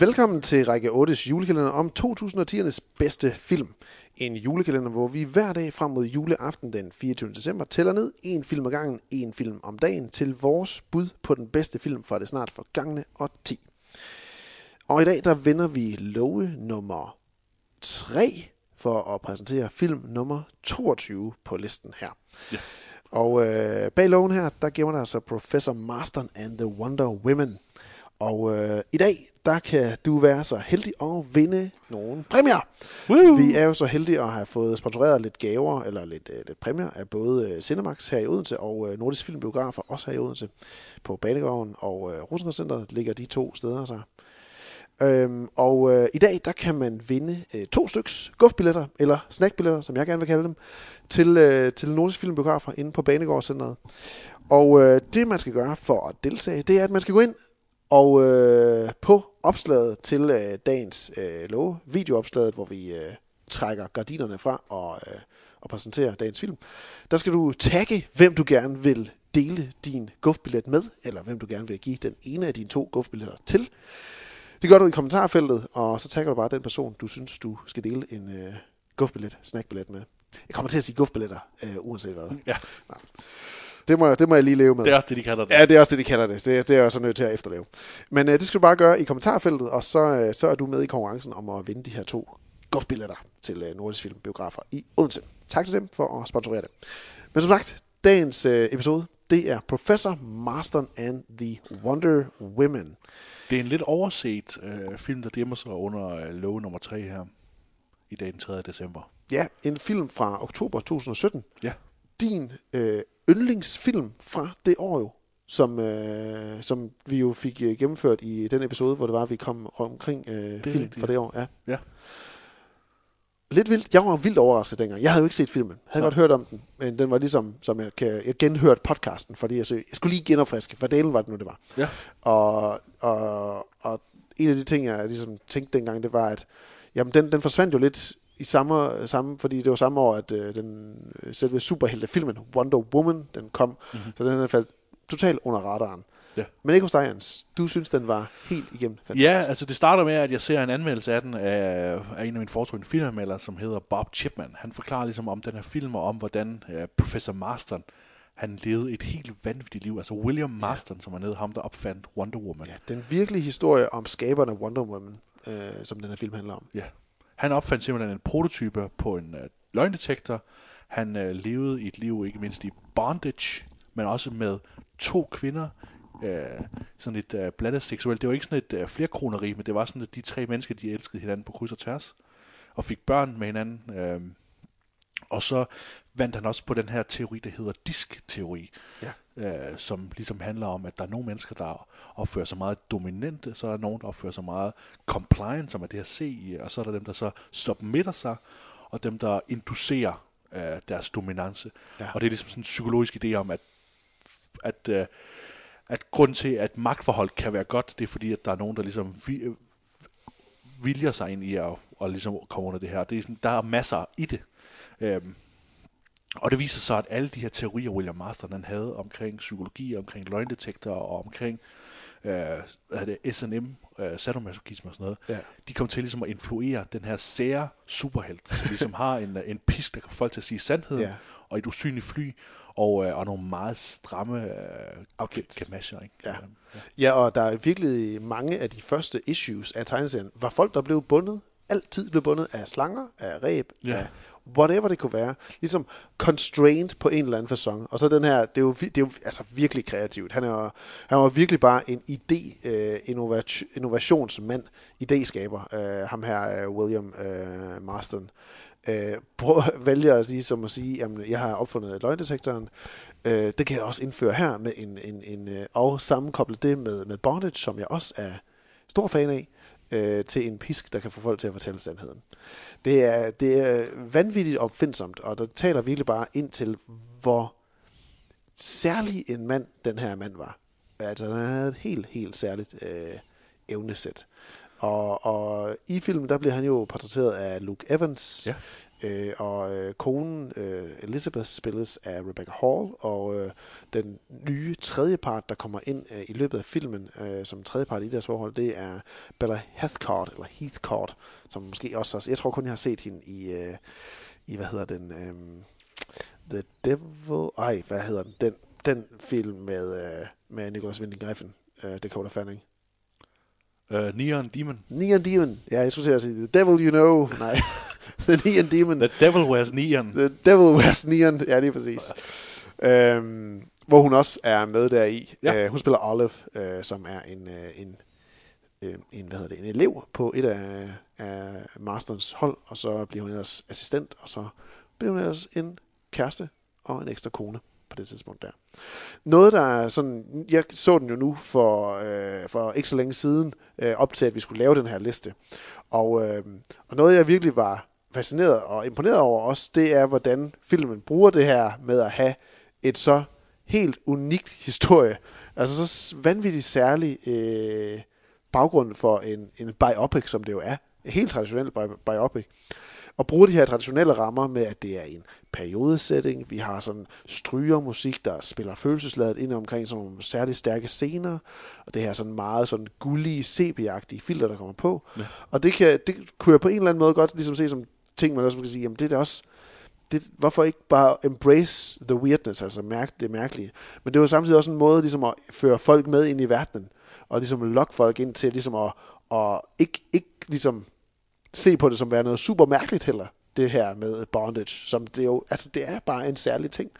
Velkommen til række 8's julekalender om 2010'ernes bedste film. En julekalender, hvor vi hver dag frem mod juleaften den 24. december tæller ned en film ad gangen, en film om dagen, til vores bud på den bedste film fra det snart forgangne årti. Og i dag der vender vi love nummer 3 for at præsentere film nummer 22 på listen her. Ja. Og øh, bag loven her, der gemmer der sig Professor Marston and the Wonder Women. Og øh, i dag, der kan du være så heldig at vinde nogle præmier. Woo! Vi er jo så heldige at have fået sponsoreret lidt gaver, eller lidt, øh, lidt præmier af både øh, Cinemax her i Odense og øh, Nordisk Filmbiografer også her i Odense. På Banegården og øh, Rosengårdscenteret ligger de to steder så. Øhm, og øh, i dag, der kan man vinde øh, to styks gufbilletter, eller snackbilletter, som jeg gerne vil kalde dem, til, øh, til Nordisk Filmbiografer inde på Banegårdscenteret. Og øh, det, man skal gøre for at deltage, det er, at man skal gå ind og øh, på opslaget til øh, dagens øh, love, videoopslaget, hvor vi øh, trækker gardinerne fra og, øh, og præsenterer dagens film, der skal du tagge, hvem du gerne vil dele din gufbillet med, eller hvem du gerne vil give den ene af dine to gufbilletter til. Det gør du i kommentarfeltet, og så tagger du bare den person, du synes, du skal dele en øh, gufbillet, snackbillet med. Jeg kommer til at sige gufbilletter, øh, uanset hvad. Ja. Nå. Det må, jeg- det må jeg lige leve med. Det er også det, de kalder det. Ja, det er også det, de kalder det. Det, det er jeg så nødt til at efterleve. Men øh, det skal du bare gøre i kommentarfeltet, og så, øh, så er du med i konkurrencen om at vinde de her to gufbilletter til øh, Nordisk Film Biografer i Odense. Tak til dem for at sponsorere det. Men som sagt, dagens øh, episode, det er Professor Marston and the Wonder Women. Det er en lidt overset øh, film, der gemmer sig under øh, love nummer 3 her. I dag den 3. december. Ja, en film fra oktober 2017. Ja. Din øh, yndlingsfilm fra det år jo, som, øh, som vi jo fik øh, gennemført i den episode, hvor det var, vi kom omkring øh, film rigtigt, fra det år. Ja. Ja. Lidt vildt. Jeg var vildt overrasket dengang. Jeg havde jo ikke set filmen. Jeg havde Nej. godt hørt om den, men den var ligesom, som jeg, kan, jeg genhørte podcasten, fordi jeg, så, jeg skulle lige genopfriske, hvad delen var det nu, det var. Ja. Og, og, og en af de ting, jeg ligesom tænkte dengang, det var, at jamen, den, den forsvandt jo lidt i samme, samme, fordi det var samme år, at øh, den øh, selve superheltefilmen Wonder Woman, den kom, mm-hmm. så den faldt totalt under radaren. Ja. Men ikke hos dig, Jens. Du synes, den var helt igennem fantastisk. Ja, altså det starter med, at jeg ser en anmeldelse af den af, af en af mine foretrukne filmanmeldere, som hedder Bob Chipman. Han forklarer ligesom om den her film, og om hvordan uh, Professor Marston, han levede et helt vanvittigt liv. Altså William Marston, ja. som er nede, ham der opfandt Wonder Woman. Ja, den virkelige historie om skaberne af Wonder Woman, øh, som den her film handler om. Ja. Han opfandt simpelthen en prototype på en øh, løgndetektor. Han øh, levede et liv ikke mindst i bondage, men også med to kvinder. Øh, sådan lidt øh, blandet seksuelt. Det var ikke sådan et øh, flerkroneri, men det var sådan, at de tre mennesker, de elskede hinanden på kryds og tværs. Og fik børn med hinanden. Øh, og så vandt han også på den her teori, der hedder disk-teori, Ja. øh, som ligesom handler om, at der er nogle mennesker, der opfører sig meget dominante, så er der nogen, der opfører sig meget compliant, som er det her CI, og så er der dem, der så submitter sig, og dem, der inducerer øh, deres dominance. Ja. Og det er ligesom sådan en psykologisk idé om, at, at, øh, at grund til, at magtforhold kan være godt, det er fordi, at der er nogen, der ligesom vi, øh, viljer sig ind i at, at ligesom komme under det her. Det er sådan, der er masser i det. Øhm, og det viser sig, at alle de her teorier, William Marston han havde omkring psykologi, omkring løgndetektor og omkring øh, hvad det, S&M, øh, sadomasochisme og sådan noget, Ja. de kom til ligesom at influere den her sære superhelt, som ligesom har en, en pisk, der kan folk til at sige sandheden, Ja. og et usynligt fly, og, øh, og nogle meget stramme øh, Outfits. gamasjer. Ikke? Ja. Ja, og der er virkelig mange af de første issues af tegneserien, var folk, der blev bundet, altid blev bundet af slanger, af ræb, Ja. af whatever det kunne være. Ligesom constrained på en eller anden façon. Og så den her, det er jo, det er jo altså virkelig kreativt. Han, er, jo- han var virkelig bare en idé, øh, innovation, innovationsmand, idéskaber, øh, ham her, øh, William øh, Marston. øh, prøv, vælger at sige, som at sige, jamen, jeg har opfundet løgndetektoren, øh, det kan jeg også indføre her, med en, en, en, øh, og sammenkoble det med, med bondage, som jeg også er stor fan af, øh, til en pisk, der kan få folk til at fortælle sandheden. Det er, det er vanvittigt opfindsomt, og der taler virkelig bare ind til, hvor særlig en mand den her mand var. Altså, han havde et helt, helt særligt øh, evnesæt. Og, og i filmen, der bliver han jo portrætteret af Luke Evans, Ja øh, og øh, konen øh, Elizabeth spilles af Rebecca Hall, og øh, den nye tredje part, der kommer ind øh, i løbet af filmen, øh, som tredje part i deres forhold, det er Bella Heathcourt, eller Heathcourt, som måske også, også jeg tror kun, jeg har set hende i, øh, i hvad hedder den, øh, The Devil, ej, hvad hedder den, den, den film med, øh, med Nicholas Winding Refn, øh, Dakota Fanning. Uh, Neon Demon. Neon Demon. Ja, jeg skulle til at sige The Devil You Know. Nej, The Neon Demon. The Devil Wears Neon. The Devil Wears Neon. Ja, lige præcis. Øhm, hvor hun også er med der i. Ja. Øh, hun spiller Olive, øh, som er en, øh, en, øh, en, hvad hedder det, en elev på et af, af masterens hold, og så bliver hun ellers assistent, og så bliver hun ellers en kæreste og en ekstra kone på det tidspunkt der. Noget, der er sådan, jeg så den jo nu for, øh, for ikke så længe siden, øh, op til, at vi skulle lave den her liste. Og, øh, og noget, jeg virkelig var fascineret og imponeret over også, det er, hvordan filmen bruger det her med at have et så helt unikt historie. Altså så vanvittigt særlig øh, baggrund for en, en biopic, som det jo er. En helt traditionel bi- biopic. Og bruge de her traditionelle rammer med, at det er en periodesætning. Vi har sådan strygermusik, der spiller følelsesladet ind omkring sådan nogle særligt stærke scener. Og det her sådan meget sådan gullige, sepia-agtige filter, der kommer på. Ja. Og det, kan, det kunne jeg på en eller anden måde godt ligesom se som ting, man også kan sige, jamen det er da også det, hvorfor ikke bare embrace the weirdness, altså mærke det mærkelige. Men det var samtidig også en måde ligesom at føre folk med ind i verdenen, og ligesom lokke folk ind til ligesom at, at ikke, ikke ligesom se på det som være noget super mærkeligt heller, det her med bondage, som det jo, altså det er bare en særlig ting.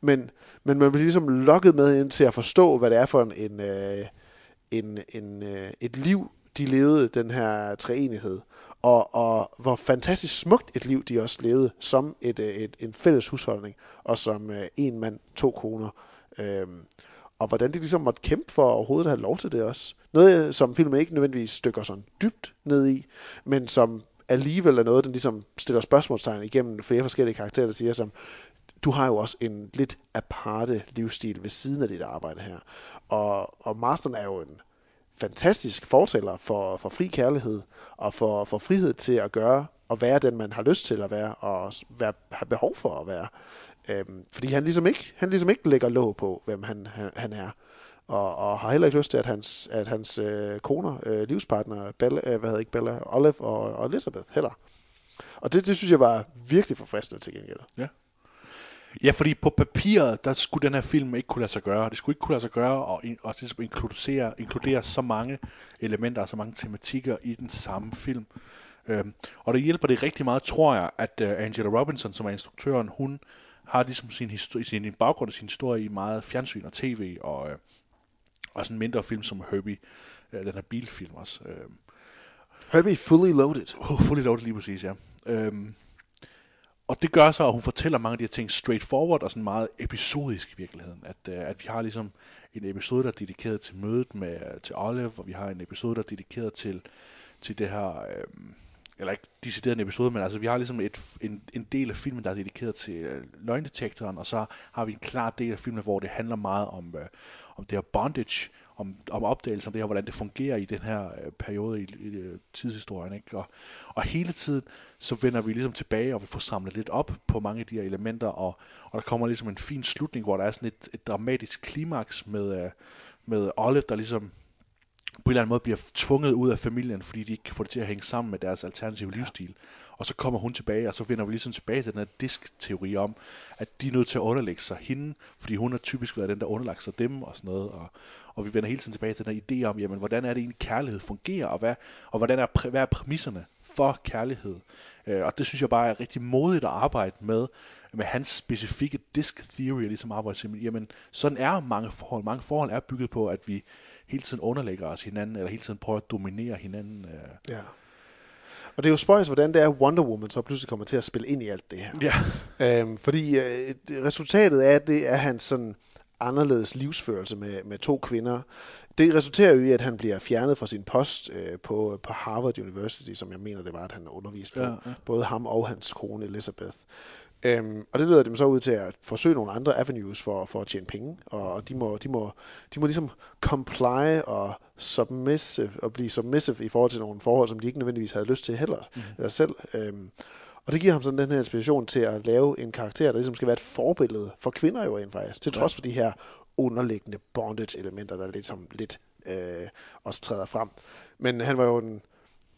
Men, men man bliver ligesom lokket med ind til at forstå, hvad det er for en, en, øh, en, en øh, et liv, de levede, den her treenighed. Og, og hvor fantastisk smukt et liv de også levede som et, øh, et, en fælles husholdning, og som øh, en mand, to koner. Øhm, og hvordan de ligesom måtte kæmpe for at overhovedet at have lov til det også. Noget, øh, som filmen ikke nødvendigvis stykker sådan dybt ned i, men som alligevel er noget, den ligesom stiller spørgsmålstegn igennem flere forskellige karakterer, der siger som, du har jo også en lidt aparte livsstil ved siden af dit arbejde her. Og, og Marston er jo en fantastisk fortæller for, for fri kærlighed, og for, for frihed til at gøre, og være den, man har lyst til at være, og være, have behov for at være. Øhm, fordi han ligesom ikke, han ligesom ikke lægger låg på, hvem han, han, han er. Og, og har heller ikke lyst til, at hans, at hans øh, koner, øh, livspartner, Bella, øh, hvad hedder ikke Bella, Olive og, og Elizabeth heller. Og det, det synes jeg var virkelig forfriskende til gengæld. Ja. Ja, fordi på papiret, der skulle den her film ikke kunne lade sig gøre. Det skulle ikke kunne lade sig gøre og, og det skulle inkludere, inkludere så mange elementer og så mange tematikker i den samme film. Øhm, og det hjælper det rigtig meget, tror jeg, at uh, Angela Robinson, som er instruktøren, hun har ligesom sin, histori- sin baggrund og sin historie i meget fjernsyn og tv, og, øh, og sådan mindre film som Herbie, øh, den her bilfilm også. Øh, Herbie Fully Loaded. Oh, fully loaded lige præcis, ja. Øhm, og det gør så, at hun fortæller mange af de her ting straightforward og sådan meget episodisk i virkeligheden. At, øh, at vi har ligesom en episode, der er dedikeret til mødet med til Olive, og vi har en episode, der er dedikeret til, til det her... Øh, eller ikke decideret en episode, men altså vi har ligesom et, en, en del af filmen, der er dedikeret til øh, løgndetektoren, og så har vi en klar del af filmen, hvor det handler meget om, øh, om det her bondage, om, om opdagelsen af det her, hvordan det fungerer i den her øh, periode i, i øh, tidshistorien. Ikke? Og, og hele tiden, så vender vi ligesom tilbage, og vi får samlet lidt op på mange af de her elementer, og, og der kommer ligesom en fin slutning, hvor der er sådan et, et dramatisk klimaks med, øh, med Olive, der ligesom på en eller anden måde bliver tvunget ud af familien, fordi de ikke kan få det til at hænge sammen med deres alternative livsstil. Og så kommer hun tilbage, og så vender vi ligesom tilbage til den her disk-teori om, at de er nødt til at underlægge sig hende, fordi hun har typisk været den, der underlagt sig dem og sådan noget. Og, og vi vender hele tiden tilbage til den her idé om, jamen, hvordan er det egentlig kærlighed fungerer, og, hvad, og hvordan er, hvad er præmisserne for kærlighed. Øh, og det synes jeg bare er rigtig modigt at arbejde med, med hans specifikke disk theory, ligesom arbejde til, jamen, sådan er mange forhold. Mange forhold er bygget på, at vi hele tiden underlægger os hinanden, eller hele tiden prøver at dominere hinanden. Øh. Ja. Og det er jo spøjs, hvordan det er, Wonder Woman så pludselig kommer til at spille ind i alt det her. Ja. Øhm, fordi øh, resultatet af det er hans sådan anderledes livsførelse med, med to kvinder. Det resulterer jo i, at han bliver fjernet fra sin post øh, på, på Harvard University, som jeg mener, det var, at han underviste på. Ja, Ja. Både ham og hans kone Elizabeth. Øhm, og det leder dem så ud til at forsøge nogle andre avenues for, for at tjene penge, og, og de, må, de, må, de må ligesom comply og submissive, og blive submissive i forhold til nogle forhold, som de ikke nødvendigvis havde lyst til heller, mm. eller selv. Øhm, og det giver ham sådan den her inspiration til at lave en karakter, der ligesom skal være et forbillede for kvinder jo rent faktisk, til trods for de her underliggende bondage-elementer, der lidt, som lidt øh, også træder frem. Men han var jo en,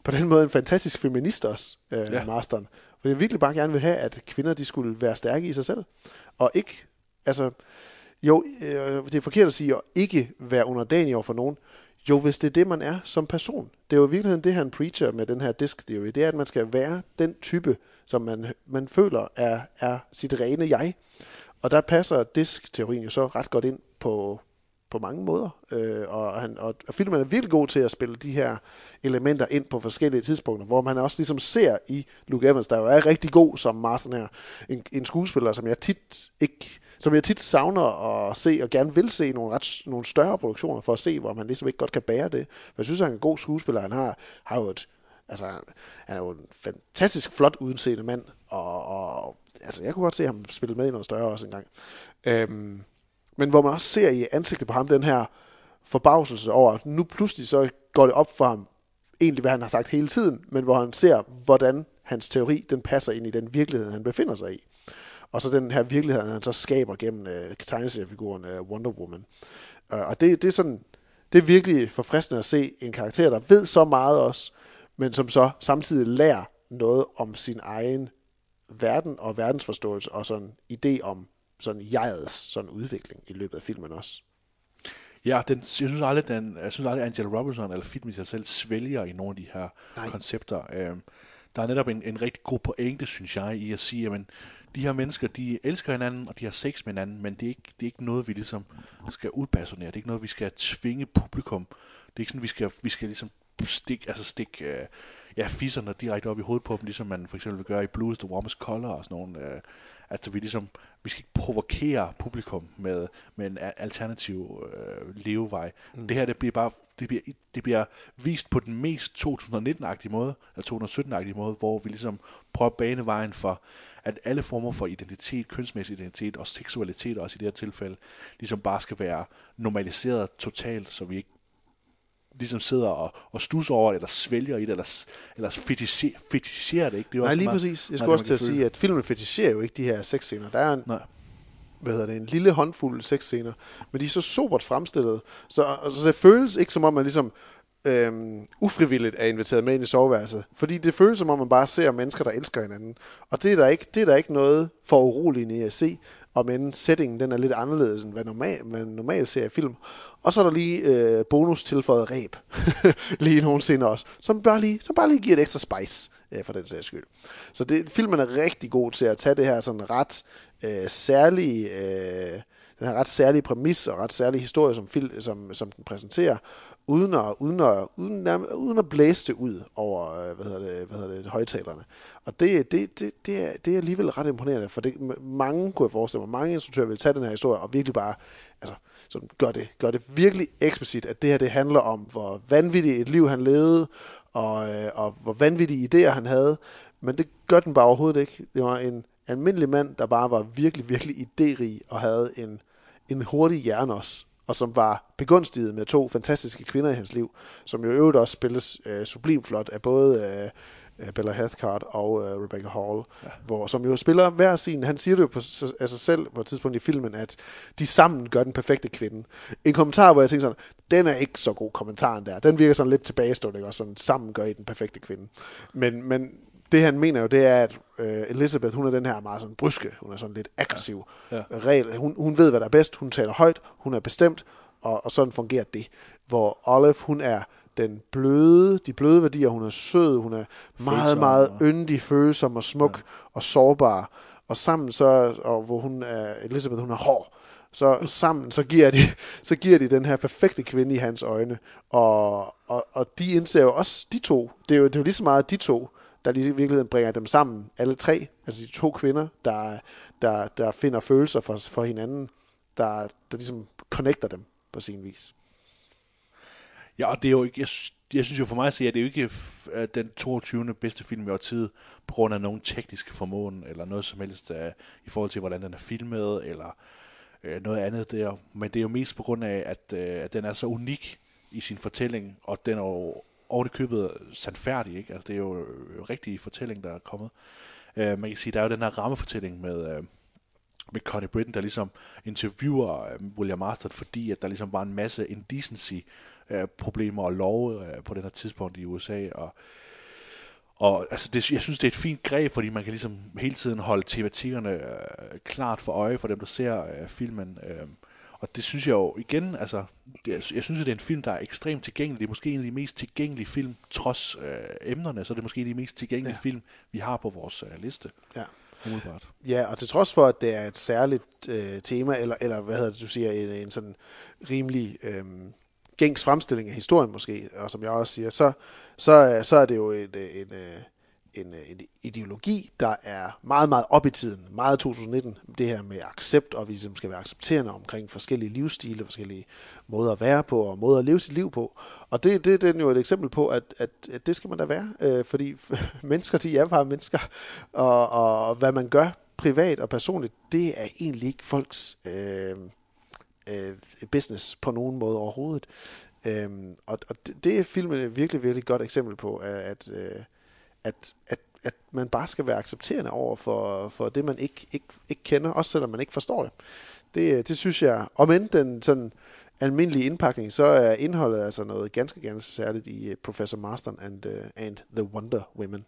på den måde en fantastisk feminist også, øh, Ja. masteren. Fordi jeg virkelig bare gerne vil have, at kvinder de skulle være stærke i sig selv. Og ikke, altså, jo, øh, det er forkert at sige, at ikke være underdanig over for nogen. Jo, hvis det er det, man er som person. Det er jo i virkeligheden det, han preacher med den her disk theory. Det er, at man skal være den type, som man, man føler er, er sit rene jeg. Og der passer disk-teorien jo så ret godt ind på, på mange måder. Øh, og, han, og, og filmen er virkelig god til at spille de her elementer ind på forskellige tidspunkter, hvor man også ligesom ser i Luke Evans, der jo er rigtig god som Martin her, en, en skuespiller, som jeg tit ikke som jeg tit savner at se, og gerne vil se nogle, ret, nogle større produktioner, for at se, hvor man ligesom ikke godt kan bære det. For jeg synes, han er en god skuespiller. Han har, har jo et, altså, han er jo en fantastisk flot udseende mand, og, og altså, jeg kunne godt se ham spille med i noget større også engang. Øhm, men hvor man også ser i ansigtet på ham den her forbavselse over, at nu pludselig så går det op for ham, egentlig hvad han har sagt hele tiden, men hvor han ser, hvordan hans teori den passer ind i den virkelighed, han befinder sig i. Og så den her virkelighed, han så skaber gennem øh, tegneseriefiguren øh, Wonder Woman. Øh, og det, det er sådan, det er virkelig forfriskende at se en karakter, der ved så meget også, men som så samtidig lærer noget om sin egen verden og verdensforståelse og sådan idé om sådan jegets sådan udvikling i løbet af filmen også. Ja, den, jeg synes aldrig, den, jeg synes aldrig, Angela Robinson eller filmen i sig selv svælger i nogle af de her Nej. Koncepter. Øhm, der er netop en, en rigtig god pointe, synes jeg, i at sige, at de her mennesker, de elsker hinanden, og de har sex med hinanden, men det er ikke, det er ikke noget, vi ligesom skal udpersonere. Det er ikke noget, vi skal tvinge publikum. Det er ikke sådan, vi skal, vi skal ligesom stikke, altså stikke øh, ja, fisserne direkte op i hovedet på dem, ligesom man for eksempel vil gøre i Blues, The Warmest Color og sådan nogle. Øh, altså vi ligesom, vi skal ikke provokere publikum med, med en alternativ øh, levevej. Mm. Det her, det bliver bare, det bliver, det bliver vist på den mest 2019-agtige måde, eller 2017-agtige måde, hvor vi ligesom prøver at bane vejen for, at alle former for identitet, kønsmæssig identitet og seksualitet også i det her tilfælde, ligesom bare skal være normaliseret totalt, så vi ikke ligesom sidder og, og stusser over det, eller svælger i det, eller, eller fetischer, fetischer det ikke. Det er Nej, lige meget- præcis. Jeg meget skulle også til at sige, at filmen fetisherer jo ikke de her sexscener. Der er en, Nej. hvad hedder det, en lille håndfuld sexscener, men de er så sobert fremstillet, så altså, det føles ikke som om, man ligesom øhm, ufrivilligt er inviteret med ind i soveværelset, fordi det føles som om, man bare ser mennesker, der elsker hinanden. Og det er der ikke, det er der ikke noget for uroligende i at se, om end settingen den er lidt anderledes, end hvad normal, hvad normalt ser i film. Og så er der lige øh, bonus tilføjet ræb, lige nogle scener også, som bare lige, som bare lige giver et ekstra spice øh, for den sags skyld. Så det, filmen er rigtig god til at tage det her sådan ret øh, særlige, øh, den her ret særlige præmis og ret særlige historie, som, fil, som, som den præsenterer, uden at, uden at, uden, nærm- uden at blæse det ud over øh, hvad hedder det, hvad hedder det, højtalerne. Og det, det, det, det, er, det er alligevel ret imponerende, for det, mange kunne jeg forestille mig, mange instruktører vil tage den her historie og virkelig bare altså, sådan, gør, det, gør det virkelig eksplicit, at det her det handler om, hvor vanvittigt et liv han levede, og, øh, og hvor vanvittige idéer han havde. Men det gør den bare overhovedet ikke. Det var en almindelig mand, der bare var virkelig, virkelig idérig og havde en, en hurtig hjerne også og som var begunstiget med to fantastiske kvinder i hans liv, som jo øvrigt også spilles øh, sublimt flot af både øh, øh, Bella Heathcart og øh, Rebecca Hall, ja. hvor, som jo spiller hver sin, han siger det jo på, af sig selv på et tidspunkt i filmen, at de sammen gør den perfekte kvinde. En kommentar, hvor jeg tænker sådan, den er ikke så god kommentaren der, den virker sådan lidt tilbagestående, og sådan sammen gør I den perfekte kvinde. Men, men det han mener jo, det er, at øh, Elizabeth, hun er den her meget sådan bryske, hun er sådan lidt aggressiv. Ja. Ja. Ja. Regel, hun, hun ved, hvad der er bedst, hun taler højt, hun er bestemt, og, og sådan fungerer det. Hvor Olive, hun er den bløde, de bløde værdier, hun er sød, hun er meget, Følsom meget og- yndig, følsom og smuk ja. og sårbar. Og sammen så, og hvor hun er, Elizabeth, hun er hård. Så sammen, så giver, de, så giver de den her perfekte kvinde i hans øjne. Og, og, og de indser jo også, de to, det er jo, det er jo lige så meget de to, der lige i virkeligheden bringer dem sammen, alle tre, altså de to kvinder, der, der, der finder følelser for, for hinanden, der, der ligesom connecter dem på sin vis. Ja, og det er jo ikke, jeg, jeg synes jo for mig at sige, at det er jo ikke den 22. bedste film i årtiet, på grund af nogen tekniske formåen, eller noget som helst uh, i forhold til, hvordan den er filmet, eller uh, noget andet der. Men det er jo mest på grund af, at, uh, at den er så unik i sin fortælling, og den er jo over det købet sandfærdig, ikke? Altså, det er jo øh, en rigtig fortælling, der er kommet. Uh, man kan sige, der er jo den her rammefortælling med... Uh, med Connie Britton, der ligesom interviewer øh, William Marston, fordi at der ligesom var en masse indecency øh, problemer og love øh, på den her tidspunkt i USA, og og altså det, jeg synes, det er et fint greb, fordi man kan ligesom hele tiden holde tematikkerne øh, klart for øje for dem, der ser øh, filmen. Øh, og det synes jeg jo igen, altså, det, jeg synes, at det er en film, der er ekstremt tilgængelig. Det er måske en af de mest tilgængelige film, trods øh, emnerne, så er det måske en af de mest tilgængelige ja. film, vi har på vores øh, liste. Ja. Umiddelbart. Ja, og til trods for, at det er et særligt øh, tema, eller, eller hvad hedder det, du siger, en, en sådan rimelig øh, gængs fremstilling af historien måske, og som jeg også siger, så, så, øh, så er det jo en, øh, en, øh, en, øh, en ideologi, der er meget, meget op i tiden, meget 2019, det her med accept, og vi ligesom skal være accepterende omkring forskellige livsstile, forskellige måder at være på, og måder at leve sit liv på. Og det, det, det er jo et eksempel på, at, at, at det skal man da være, øh, fordi mennesker, de er bare mennesker, og, og, og hvad man gør privat og personligt, det er egentlig ikke folks øh, øh, business på nogen måde overhovedet. Øh, og, og det, det er filmen et virkelig, virkelig godt eksempel på, at, øh, at, at, at man bare skal være accepterende over for, for det, man ikke, ikke, ikke kender, også selvom man ikke forstår det. Det, det synes jeg, om end den sådan almindelige indpakning, så er indholdet altså noget ganske, ganske særligt i uh, Professor Marston and, uh, and the Wonder Women.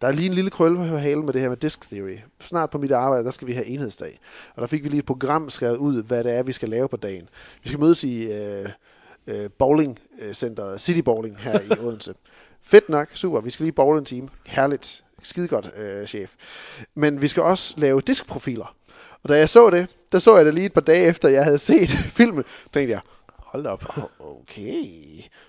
Der er lige en lille krølle på halen med det her med disk theory. Snart på mit arbejde, der skal vi have enhedsdag. Og der fik vi lige et program skrevet ud, hvad det er, vi skal lave på dagen. Vi skal mødes i uh, uh, bowlingcenteret City Bowling her i Odense. Fedt nok, super. Vi skal lige bowle en time. Herligt. Skide godt, øh, chef. Men vi skal også lave diskprofiler. Og da jeg så det, der så jeg det lige et par dage efter, jeg havde set filmen, tænkte jeg, hold op. Okay.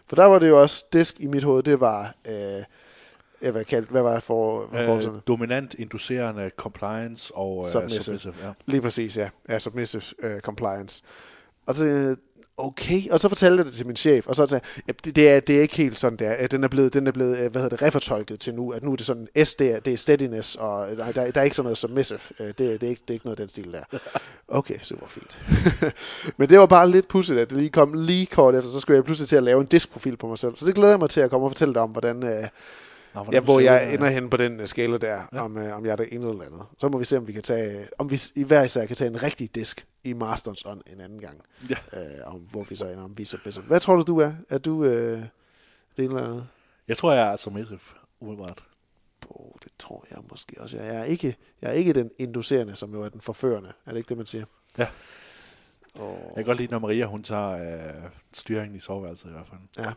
For der var det jo også disk i mit hoved, det var, øh, hvad, kaldt, hvad var det for, øh, Dominant, inducerende, compliance og øh, submissive. submissive ja. Lige præcis, ja. Ja, submissive uh, compliance. Og så okay, og så fortalte jeg det til min chef, og så sagde jeg, det, det, er, det er ikke helt sådan, det er. Den er blevet, den er blevet hvad hedder det, refortolket til nu, at nu er det sådan, S, det er, det er steadiness, og der, der, der er ikke sådan noget submissive. Det, det, er ikke, det er ikke noget af den stil der. Okay, super fint. Men det var bare lidt pudsigt, at det lige kom lige kort efter, så skulle jeg pludselig til at lave en diskprofil på mig selv. Så det glæder jeg mig til at komme og fortælle dig om, hvordan... Øh, Nå, ja, hvor jeg ender hen på den skala der, ja. om, øh, om jeg er det ene eller andet. Så må vi se, om vi kan tage, om vi i hver især kan tage en rigtig disk i Masters ånd en anden gang. Ja. Øh, om, hvor vi så ender, om vi så bedst. Hvad tror du, du er? Er du øh, det eller andet? Jeg tror, jeg er submissive, umiddelbart. Oh, det tror jeg måske også. Jeg er ikke, jeg er ikke den inducerende, som jo er den forførende. Er det ikke det, man siger? Ja. Oh. Jeg kan godt lide, når Maria hun tager øh, styringen i soveværelset i hvert fald. Ja.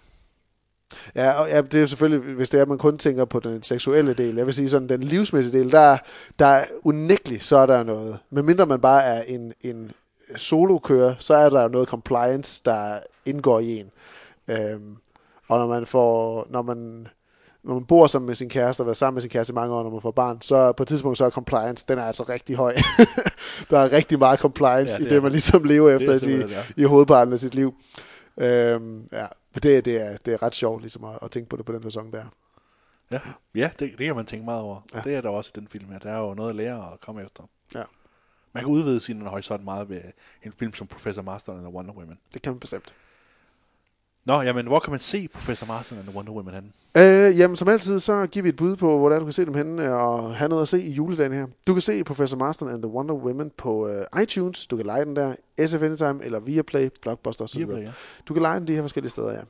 Ja, og ja, det er jo selvfølgelig, hvis det er, at man kun tænker på den seksuelle del. Jeg vil sige sådan, den livsmæssige del, der, der er unægteligt, så er der noget. Men mindre man bare er en, en solokører, så er der jo noget compliance, der indgår i en. Øhm, og når man får, når man, når man bor sammen med sin kæreste, og været sammen med sin kæreste i mange år, når man får barn, så på et tidspunkt så er compliance, den er altså rigtig høj. der er rigtig meget compliance ja, det i det, man ligesom lever efter i, i hovedparten af sit liv. Øhm, ja, det, det, er, det er ret sjovt ligesom at, at tænke på det på den sæson der. Ja, ja det, det kan man tænke meget over. Ja. Det er der også i den film her. Der er jo noget at lære og komme efter. Ja. Man kan udvide sin horisont meget ved en film som Professor Marston the Wonder Woman. Det kan man bestemt. Nå, jamen, hvor kan man se Professor Marston and the Wonder Woman henne? Øh, jamen, som altid, så giver vi et bud på, hvor der du kan se dem henne, og have noget at se i juledagen her. Du kan se Professor Marston and the Wonder Woman på uh, iTunes. Du kan lege den der, SF Anytime, eller Viaplay, Blockbuster osv. Viaplay, ja. Du kan lege den de her forskellige steder, ja.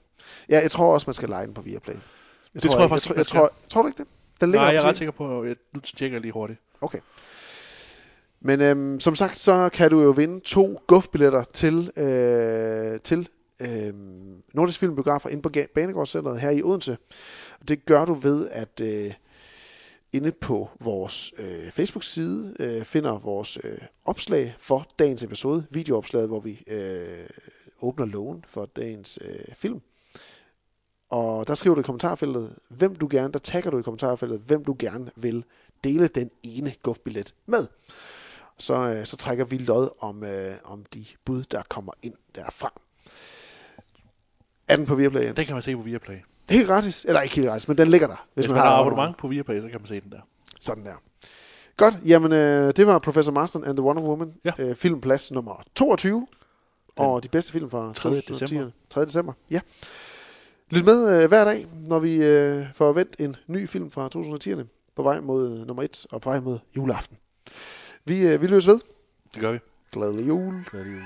Ja, jeg tror også, man skal lege den på Viaplay. Jeg det tror jeg, faktisk jeg, jeg, tror, jeg, tror, du ikke det? Den ligger Nej, jeg er ret sikker på, jeg, nu tjekker jeg lige hurtigt. Okay. Men øhm, som sagt, så kan du jo vinde to gufbilletter til, øh, til øh, Nordisk Filmbiografer inde på Banegårdscenteret her i Odense. Og det gør du ved, at øh, inde på vores øh, Facebook-side øh, finder vores øh, opslag for dagens episode, videoopslaget, hvor vi øh, åbner lågen for dagens øh, film. Og der skriver du i kommentarfeltet, hvem du gerne, der tagger du i kommentarfeltet, hvem du gerne vil dele den ene gufbillet med. Så, øh, så trækker vi lod om, øh, om de bud, der kommer ind derfra. Er den på Viaplay, Jens? Den kan man se på Viaplay. Helt gratis. Eller ikke helt gratis, men den ligger der. Hvis, Hvis man, har abonnement på Viaplay, så kan man se den der. Sådan der. Godt, jamen øh, det var Professor Marston and the Wonder Woman. Ja. Øh, filmplads nummer 22. Og de bedste film fra 3. 2010'erne. december. 3. december, ja. Lyt med øh, hver dag, når vi øh, får vendt en ny film fra 2010'erne på vej mod nummer 1 og på vej mod juleaften. Vi, øh, vi løs ved. Det gør vi. Glædelig jul. Glædelig jul.